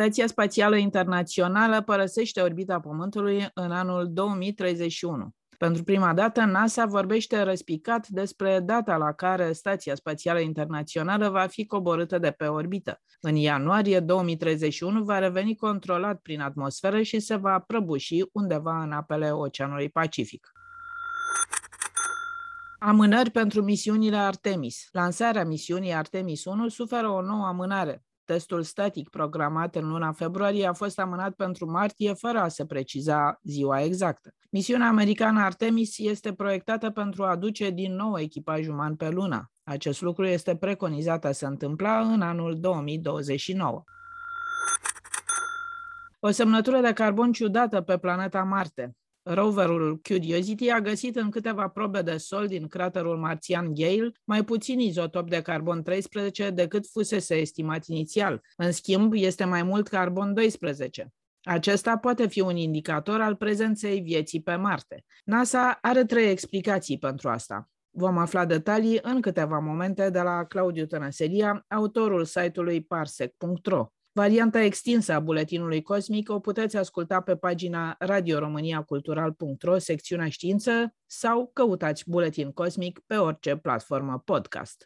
Stația Spațială Internațională părăsește orbita Pământului în anul 2031. Pentru prima dată, NASA vorbește răspicat despre data la care Stația Spațială Internațională va fi coborâtă de pe orbită. În ianuarie 2031 va reveni controlat prin atmosferă și se va prăbuși undeva în apele Oceanului Pacific. Amânări pentru misiunile Artemis. Lansarea misiunii Artemis 1 suferă o nouă amânare. Testul static programat în luna februarie a fost amânat pentru martie, fără a se preciza ziua exactă. Misiunea americană Artemis este proiectată pentru a aduce din nou echipaj uman pe lună. Acest lucru este preconizat a se întâmpla în anul 2029. O semnătură de carbon ciudată pe planeta Marte. Roverul Curiosity a găsit în câteva probe de sol din craterul marțian Gale mai puțin izotop de carbon 13 decât fusese estimat inițial. În schimb, este mai mult carbon 12. Acesta poate fi un indicator al prezenței vieții pe Marte. NASA are trei explicații pentru asta. Vom afla detalii în câteva momente de la Claudiu Tănăselia, autorul site-ului parsec.ro. Varianta extinsă a buletinului cosmic o puteți asculta pe pagina radioromaniacultural.ro, secțiunea știință, sau căutați buletin cosmic pe orice platformă podcast.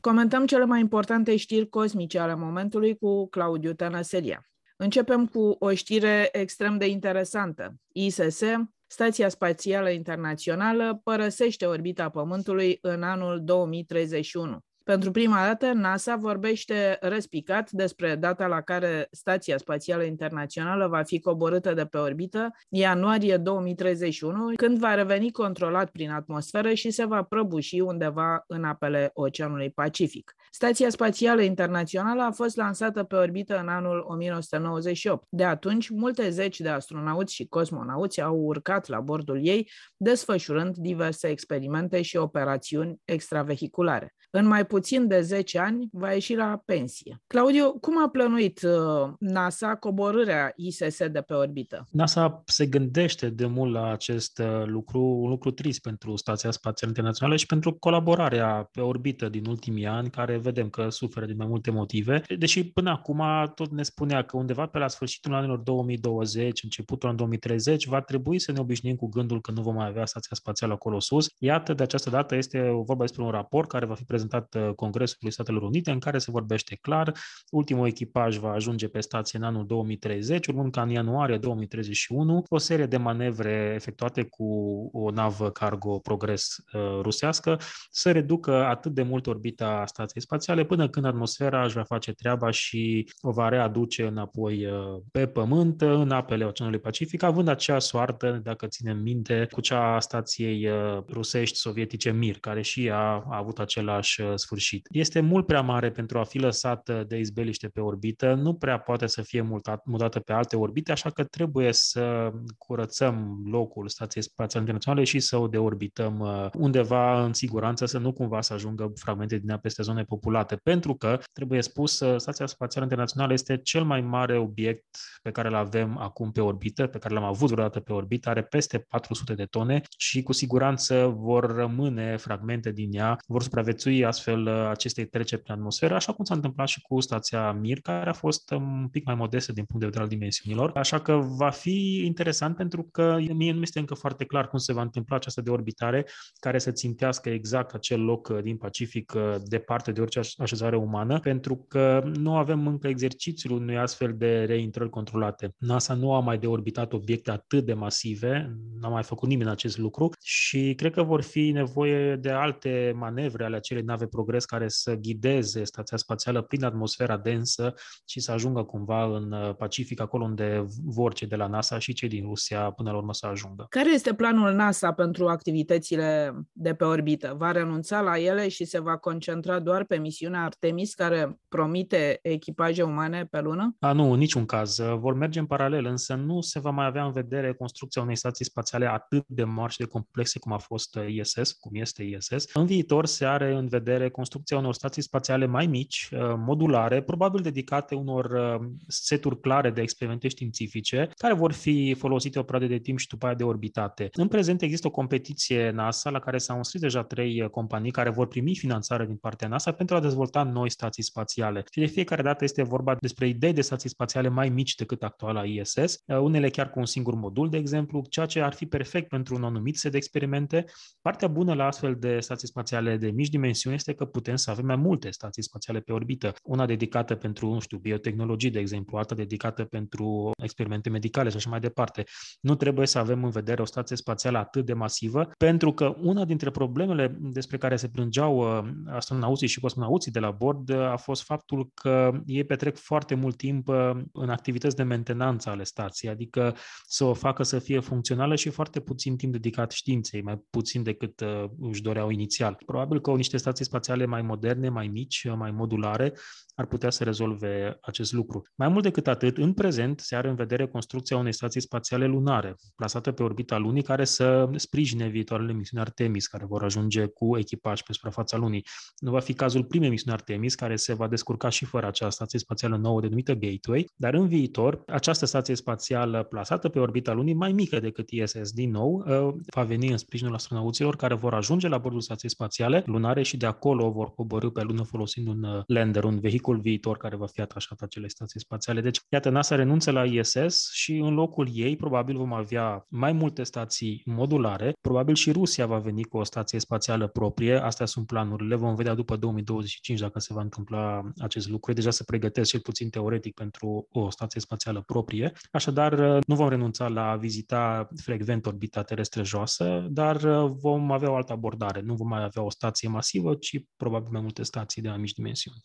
Comentăm cele mai importante știri cosmice ale momentului cu Claudiu Tănăselia. Începem cu o știre extrem de interesantă. ISS, Stația Spațială Internațională, părăsește orbita Pământului în anul 2031. Pentru prima dată, NASA vorbește răspicat despre data la care Stația Spațială Internațională va fi coborâtă de pe orbită, ianuarie 2031, când va reveni controlat prin atmosferă și se va prăbuși undeva în apele Oceanului Pacific. Stația Spațială Internațională a fost lansată pe orbită în anul 1998. De atunci, multe zeci de astronauți și cosmonauți au urcat la bordul ei, desfășurând diverse experimente și operațiuni extravehiculare. În mai puțin de 10 ani va ieși la pensie. Claudiu, cum a plănuit uh, NASA coborârea ISS de pe orbită? NASA se gândește de mult la acest uh, lucru, un lucru trist pentru Stația Spațială Internațională și pentru colaborarea pe orbită din ultimii ani, care vedem că suferă din mai multe motive, deși până acum tot ne spunea că undeva pe la sfârșitul anilor 2020, începutul anului 2030, va trebui să ne obișnuim cu gândul că nu vom mai avea Stația Spațială acolo sus. Iată, de această dată este vorba despre un raport care va fi prezentat uh, Congresului Statelor Unite, în care se vorbește clar, ultimul echipaj va ajunge pe stație în anul 2030, urmând ca în ianuarie 2031 o serie de manevre efectuate cu o navă cargo progres uh, rusească să reducă atât de mult orbita stației spațiale până când atmosfera își va face treaba și o va readuce înapoi uh, pe Pământ, în apele Oceanului Pacific, având acea soartă, dacă ținem minte, cu cea a stației uh, rusești sovietice Mir, care și ea a avut același uh, sfârșit. Este mult prea mare pentru a fi lăsată de izbeliște pe orbită, nu prea poate să fie mutat, mutată pe alte orbite, așa că trebuie să curățăm locul Stației Spațiale Internaționale și să o deorbităm uh, undeva în siguranță, să nu cumva să ajungă fragmente din ea peste zone populate, pentru că, trebuie spus, uh, Stația Spațială Internațională este cel mai mare obiect pe care îl avem acum pe orbită, pe care l-am avut vreodată pe orbită, are peste 400 de tone și cu siguranță vor rămâne fragmente din ea, vor supraviețui astfel uh, acestei treceri prin atmosferă, așa cum s-a întâmplat și cu stația Mir, care a fost um, un pic mai modestă din punct de vedere al dimensiunilor. Așa că va fi interesant pentru că mie nu este încă foarte clar cum se va întâmpla această deorbitare care să țintească exact acel loc uh, din Pacific uh, departe de orice așezare umană, pentru că nu avem încă exercițiul unui astfel de reintrări controlate. NASA nu a mai deorbitat obiecte atât de masive, n-a mai făcut nimeni acest lucru și cred că vor fi nevoie de alte manevre ale acelei nave progres progres care să ghideze stația spațială prin atmosfera densă și să ajungă cumva în uh, Pacific, acolo unde vor cei de la NASA și cei din Rusia până la urmă să ajungă. Care este planul NASA pentru activitățile de pe orbită? Va renunța la ele și se va concentra doar pe misiunea Artemis, care promite echipaje umane pe lună? A, nu, în niciun caz. Vor merge în paralel, însă nu se va mai avea în vedere construcția unei stații spațiale atât de mari și de complexe cum a fost ISS, cum este ISS. În viitor se are în vedere construcția unor stații spațiale mai mici, uh, modulare, probabil dedicate unor uh, seturi clare de experimente științifice, care vor fi folosite o perioadă de timp și după aia de orbitate. În prezent există o competiție NASA la care s-au înscris deja trei uh, companii care vor primi finanțare din partea NASA pentru a dezvolta noi stații spațiale. Și de fiecare dată este vorba despre idei de stații spațiale mai mici decât actuala ISS, unele chiar cu un singur modul, de exemplu, ceea ce ar fi perfect pentru un anumit set de experimente. Partea bună la astfel de stații spațiale de mici dimensiuni este că putem să avem mai multe stații spațiale pe orbită. Una dedicată pentru, nu știu, biotehnologii, de exemplu, alta dedicată pentru experimente medicale și așa mai departe. Nu trebuie să avem în vedere o stație spațială atât de masivă, pentru că una dintre problemele despre care se plângeau uh, astronauții și cosmonauții de la bord uh, a fost faptul că ei petrec foarte mult timp uh, în activități de mentenanță ale stației, adică să o facă să fie funcțională și foarte puțin timp dedicat științei, mai puțin decât își doreau inițial. Probabil că niște stații spațiale mai moderne, mai mici, mai modulare, ar putea să rezolve acest lucru. Mai mult decât atât, în prezent se are în vedere construcția unei stații spațiale lunare, plasată pe orbita lunii, care să sprijine viitoarele misiuni Artemis, care vor ajunge cu echipaj pe suprafața lunii. Nu va fi cazul primei misiuni Artemis, care se va descurca și fără această stație spațială nouă denumită Gateway, dar în viitor, această stație spațială plasată pe orbita lunii, mai mică decât ISS din nou, ă, va veni în sprijinul astronauților care vor ajunge la bordul stației spațiale lunare și de acolo vor coborâ pe lună folosind un ă, lander, un vehicul vehicul viitor care va fi atașat acele stații spațiale. Deci, iată, NASA renunță la ISS și în locul ei probabil vom avea mai multe stații modulare. Probabil și Rusia va veni cu o stație spațială proprie. Astea sunt planurile. Vom vedea după 2025 dacă se va întâmpla acest lucru. Deja se pregătesc cel puțin teoretic pentru o stație spațială proprie. Așadar, nu vom renunța la a vizita frecvent orbita terestră joasă, dar vom avea o altă abordare. Nu vom mai avea o stație masivă, ci probabil mai multe stații de mai mici dimensiuni.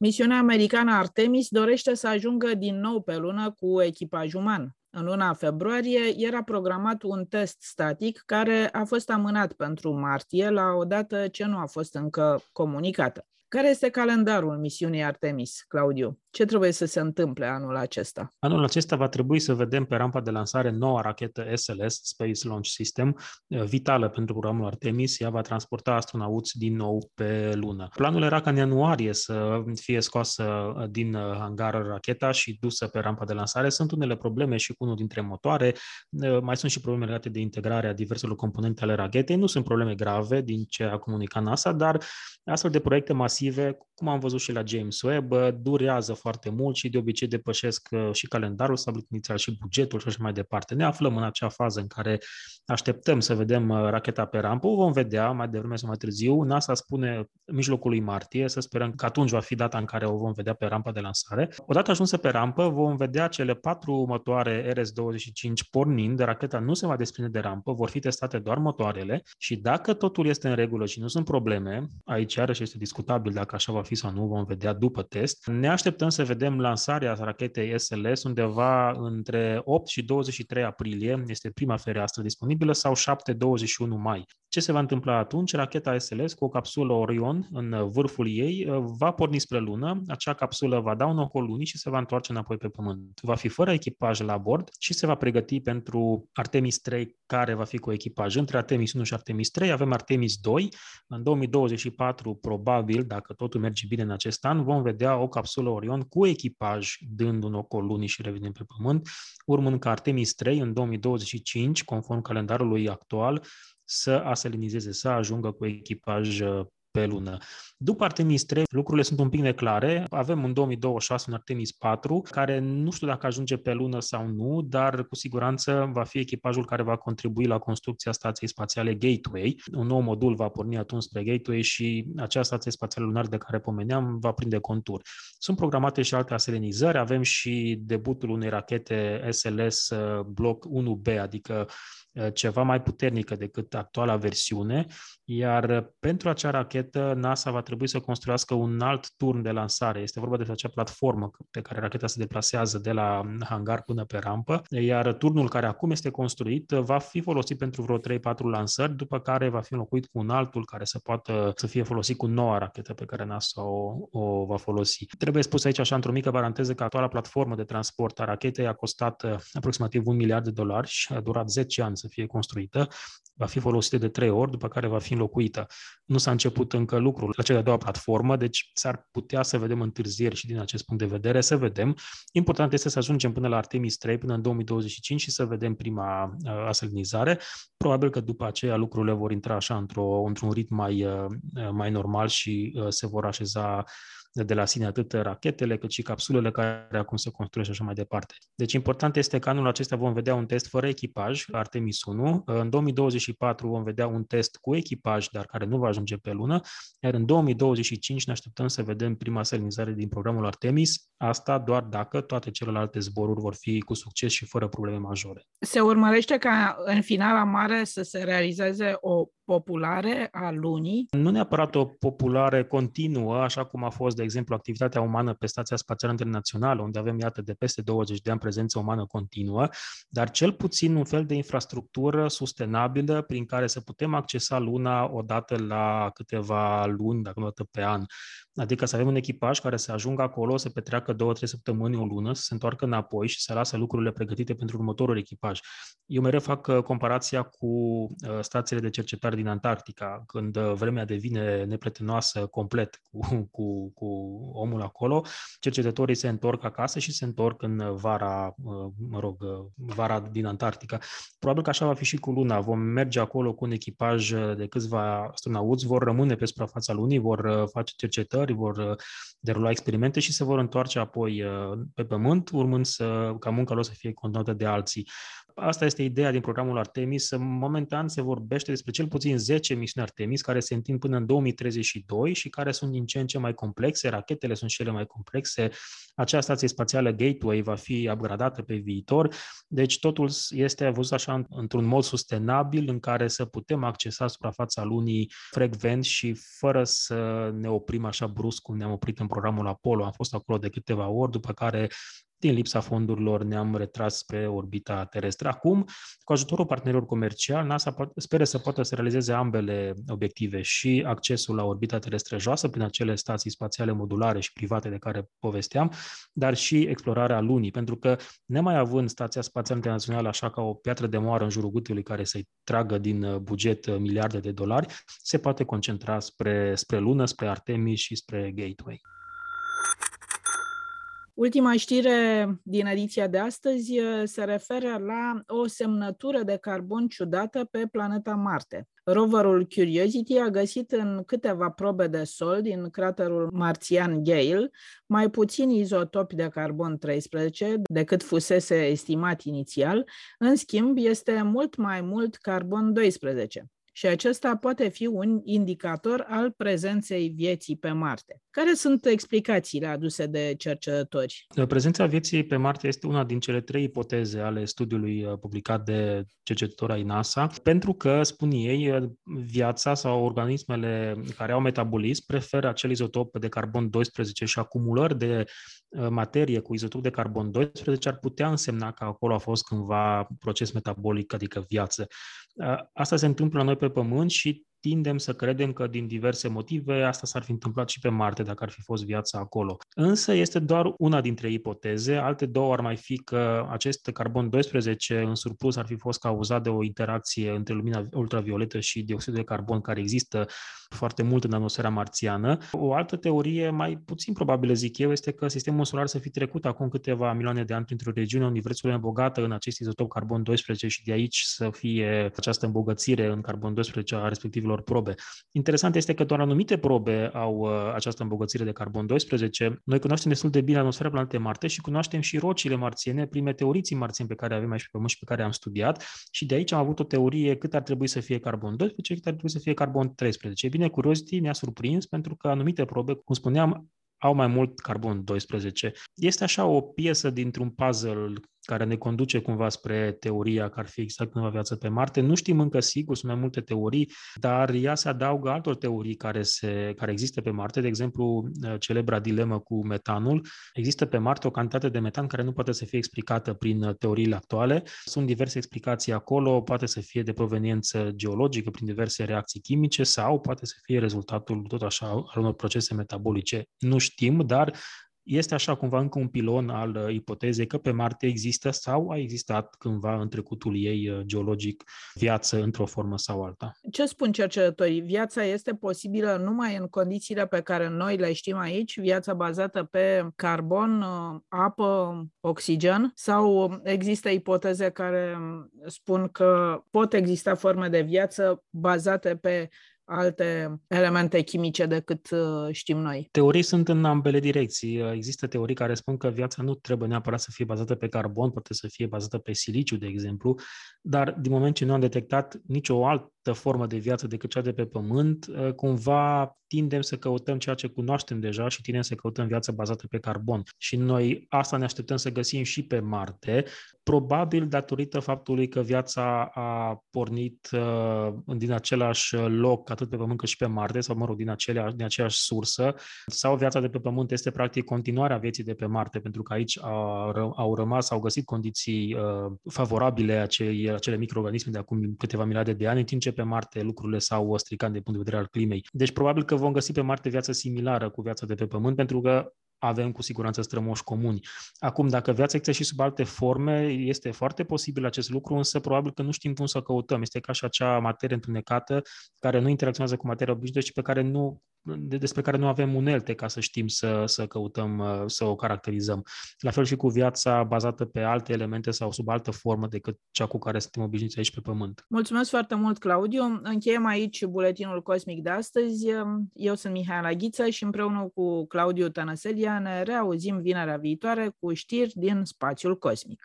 Misiunea americană Artemis dorește să ajungă din nou pe lună cu echipaj uman. În luna februarie era programat un test static care a fost amânat pentru martie la o dată ce nu a fost încă comunicată. Care este calendarul misiunii Artemis, Claudiu? Ce trebuie să se întâmple anul acesta? Anul acesta va trebui să vedem pe rampa de lansare noua rachetă SLS, Space Launch System, eh, vitală pentru programul Artemis. Ea va transporta astronauți din nou pe lună. Planul era ca în ianuarie să fie scoasă eh, din eh, hangar racheta și dusă pe rampa de lansare. Sunt unele probleme și cu unul dintre motoare. Mai sunt și probleme legate de integrarea diverselor componente ale rachetei. Nu sunt probleme grave din ce a comunicat NASA, dar astfel de proiecte masive, cum am văzut și la James Webb, durează foarte mult și de obicei depășesc uh, și calendarul stabilit inițial și bugetul și așa mai departe. Ne aflăm în acea fază în care așteptăm să vedem uh, racheta pe rampă, o vom vedea mai devreme sau mai târziu. NASA spune mijlocul lui martie, să sperăm că atunci va fi data în care o vom vedea pe rampa de lansare. Odată ajunsă pe rampă, vom vedea cele patru motoare RS-25 pornind, racheta nu se va desprinde de rampă, vor fi testate doar motoarele și dacă totul este în regulă și nu sunt probleme, aici iarăși este discutabil dacă așa va fi sau nu, vom vedea după test, ne așteptăm așteptăm să vedem lansarea rachetei SLS undeva între 8 și 23 aprilie, este prima fereastră disponibilă, sau 7-21 mai. Ce se va întâmpla atunci? Racheta SLS cu o capsulă Orion în vârful ei va porni spre lună, acea capsulă va da un ocol lunii și se va întoarce înapoi pe Pământ. Va fi fără echipaj la bord și se va pregăti pentru Artemis 3, care va fi cu echipaj. Între Artemis 1 și Artemis 3 avem Artemis 2. În 2024, probabil, dacă totul merge bine în acest an, vom vedea o capsulă Orion cu echipaj dând un ocol lunii și revenind pe Pământ, urmând ca Artemis 3 în 2025, conform calendarului actual, să aselinizeze, să ajungă cu echipaj uh, pe lună. După Artemis 3, lucrurile sunt un pic neclare. Avem în 2026 un Artemis 4, care nu știu dacă ajunge pe lună sau nu, dar cu siguranță va fi echipajul care va contribui la construcția stației spațiale Gateway. Un nou modul va porni atunci spre Gateway și acea stație spațială lunară de care pomeneam va prinde contur. Sunt programate și alte aselenizări, avem și debutul unei rachete SLS uh, Block 1B, adică ceva mai puternică decât actuala versiune, iar pentru acea rachetă NASA va trebui să construiască un alt turn de lansare. Este vorba de acea platformă pe care racheta se deplasează de la hangar până pe rampă, iar turnul care acum este construit va fi folosit pentru vreo 3-4 lansări, după care va fi înlocuit cu un altul care să poată să fie folosit cu noua rachetă pe care NASA o, o va folosi. Trebuie spus aici așa într-o mică paranteză că actuala platformă de transport a rachetei a costat uh, aproximativ un miliard de dolari și a durat 10 ani să fie construită va fi folosită de trei ori, după care va fi înlocuită. Nu s-a început încă lucrul la cea de-a doua platformă, deci s-ar putea să vedem întârzieri și din acest punct de vedere, să vedem. Important este să ajungem până la Artemis 3, până în 2025 și să vedem prima uh, asalinizare. Probabil că după aceea lucrurile vor intra așa într-o, într-un ritm mai, uh, mai normal și uh, se vor așeza de la sine atât rachetele cât și capsulele care acum se construiesc și așa mai departe. Deci important este că anul acesta vom vedea un test fără echipaj, Artemis 1. În 2024 vom vedea un test cu echipaj, dar care nu va ajunge pe lună, iar în 2025 ne așteptăm să vedem prima selenizare din programul Artemis, asta doar dacă toate celelalte zboruri vor fi cu succes și fără probleme majore. Se urmărește ca în finala mare să se realizeze o populare a lunii? Nu neapărat o populare continuă, așa cum a fost, de exemplu, activitatea umană pe Stația Spațială Internațională, unde avem, iată, de peste 20 de ani prezență umană continuă, dar cel puțin un fel de infrastructură sustenabilă prin care să putem accesa Luna odată la câteva luni, dacă nu dată pe an. Adică să avem un echipaj care să ajungă acolo, să petreacă două, trei săptămâni, o lună, să se întoarcă înapoi și să lasă lucrurile pregătite pentru următorul echipaj. Eu mereu fac uh, comparația cu uh, stațiile de cercetare din Antarctica, când uh, vremea devine nepretenoasă complet cu, cu, cu omul acolo, cercetătorii se întorc acasă și se întorc în vara, mă rog, vara din Antarctica. Probabil că așa va fi și cu Luna. Vom merge acolo cu un echipaj de câțiva astronauți, vor rămâne pe suprafața Lunii, vor face cercetări, țări, vor uh, derula experimente și se vor întoarce apoi uh, pe pământ, urmând să, ca munca lor să fie continuată de alții. Asta este ideea din programul Artemis. Momentan se vorbește despre cel puțin 10 misiuni Artemis care se întind până în 2032 și care sunt din ce în ce mai complexe. Rachetele sunt cele mai complexe. Acea stație spațială Gateway va fi upgradată pe viitor. Deci totul este văzut așa într-un mod sustenabil în care să putem accesa suprafața lunii frecvent și fără să ne oprim așa brusc cum ne-am oprit în programul Apollo. Am fost acolo de câteva ori, după care din lipsa fondurilor ne-am retras spre orbita terestră. Acum, cu ajutorul partenerilor comerciali, NASA speră să poată să realizeze ambele obiective și accesul la orbita terestră joasă prin acele stații spațiale modulare și private de care povesteam, dar și explorarea lunii, pentru că nemai având Stația Spațială Internațională așa ca o piatră de moară în jurul gâtului care să-i tragă din buget miliarde de dolari, se poate concentra spre, spre lună, spre Artemis și spre Gateway. Ultima știre din ediția de astăzi uh, se referă la o semnătură de carbon ciudată pe planeta Marte. Roverul Curiosity a găsit în câteva probe de sol din craterul marțian Gale mai puțini izotopi de carbon 13 decât fusese estimat inițial, în schimb este mult mai mult carbon 12 și acesta poate fi un indicator al prezenței vieții pe Marte. Care sunt explicațiile aduse de cercetători? Prezența vieții pe Marte este una din cele trei ipoteze ale studiului uh, publicat de cercetători ai NASA, pentru că, spun ei, uh, viața sau organismele care au metabolism preferă acel izotop de carbon 12 și acumulări de uh, materie cu izotop de carbon 12 ar putea însemna că acolo a fost cândva proces metabolic, adică viață. Asta se întâmplă la noi pe Pământ și tindem să credem că din diverse motive asta s-ar fi întâmplat și pe Marte dacă ar fi fost viața acolo. Însă este doar una dintre ipoteze, alte două ar mai fi că acest carbon 12 în surplus ar fi fost cauzat de o interacție între lumina ultravioletă și dioxidul de carbon care există foarte mult în atmosfera marțiană. O altă teorie, mai puțin probabilă zic eu, este că sistemul solar să fi trecut acum câteva milioane de ani printr-o regiune universului bogată în acest izotop carbon 12 și de aici să fie această îmbogățire în carbon 12 a respectivilor probe. Interesant este că doar anumite probe au uh, această îmbogățire de carbon 12. Noi cunoaștem destul de bine atmosfera planetei Marte și cunoaștem și rocile marțiene prin meteoriții marțieni pe care avem aici pe Pământ și pe care am studiat și de aici am avut o teorie cât ar trebui să fie carbon 12, cât ar trebui să fie carbon 13 bine, Curiosity ne-a surprins pentru că anumite probe, cum spuneam, au mai mult carbon 12. Este așa o piesă dintr-un puzzle care ne conduce cumva spre teoria că ar fi exact nova viață pe Marte. Nu știm încă sigur, sunt mai multe teorii, dar ea se adaugă altor teorii care, se, care există pe Marte, de exemplu, celebra dilemă cu metanul. Există pe Marte o cantitate de metan care nu poate să fie explicată prin teoriile actuale. Sunt diverse explicații acolo, poate să fie de proveniență geologică, prin diverse reacții chimice, sau poate să fie rezultatul tot așa al unor procese metabolice. Nu știm, dar este așa cumva încă un pilon al uh, ipotezei că pe Marte există sau a existat cândva în trecutul ei uh, geologic viață într-o formă sau alta. Ce spun cercetătorii? Viața este posibilă numai în condițiile pe care noi le știm aici, viața bazată pe carbon, uh, apă, oxigen, sau există ipoteze care um, spun că pot exista forme de viață bazate pe alte elemente chimice decât uh, știm noi. Teorii sunt în ambele direcții. Uh, există teorii care spun că viața nu trebuie neapărat să fie bazată pe carbon, poate să fie bazată pe siliciu, de exemplu, dar din moment ce nu am detectat nicio altă formă de viață decât cea de pe Pământ, uh, cumva tindem să căutăm ceea ce cunoaștem deja și tindem să căutăm viața bazată pe carbon. Și noi asta ne așteptăm să găsim și pe Marte, probabil datorită faptului că viața a pornit uh, din același loc, atât pe Pământ cât și pe Marte, sau, mă rog, din, acelea, din aceeași sursă, sau viața de pe Pământ este practic continuarea vieții de pe Marte, pentru că aici au, au rămas, au găsit condiții uh, favorabile acei, acele microorganisme de acum câteva miliarde de ani, în timp ce pe Marte lucrurile s-au stricat de punct de vedere al climei. Deci probabil că vom găsi pe Marte viață similară cu viața de pe Pământ, pentru că avem cu siguranță strămoși comuni. Acum, dacă viața există și sub alte forme, este foarte posibil acest lucru, însă probabil că nu știm cum să o căutăm. Este ca și acea materie întunecată care nu interacționează cu materia obișnuită și pe care nu despre care nu avem unelte ca să știm să, să căutăm, uh, să o caracterizăm. La fel și cu viața bazată pe alte elemente sau sub altă formă decât cea cu care suntem obișnuiți aici pe Pământ. Mulțumesc foarte mult, Claudiu. Încheiem aici buletinul cosmic de astăzi. Eu sunt Mihaela Ghiță și împreună cu Claudiu Tănăselia ne reauzim vinerea viitoare cu știri din spațiul cosmic.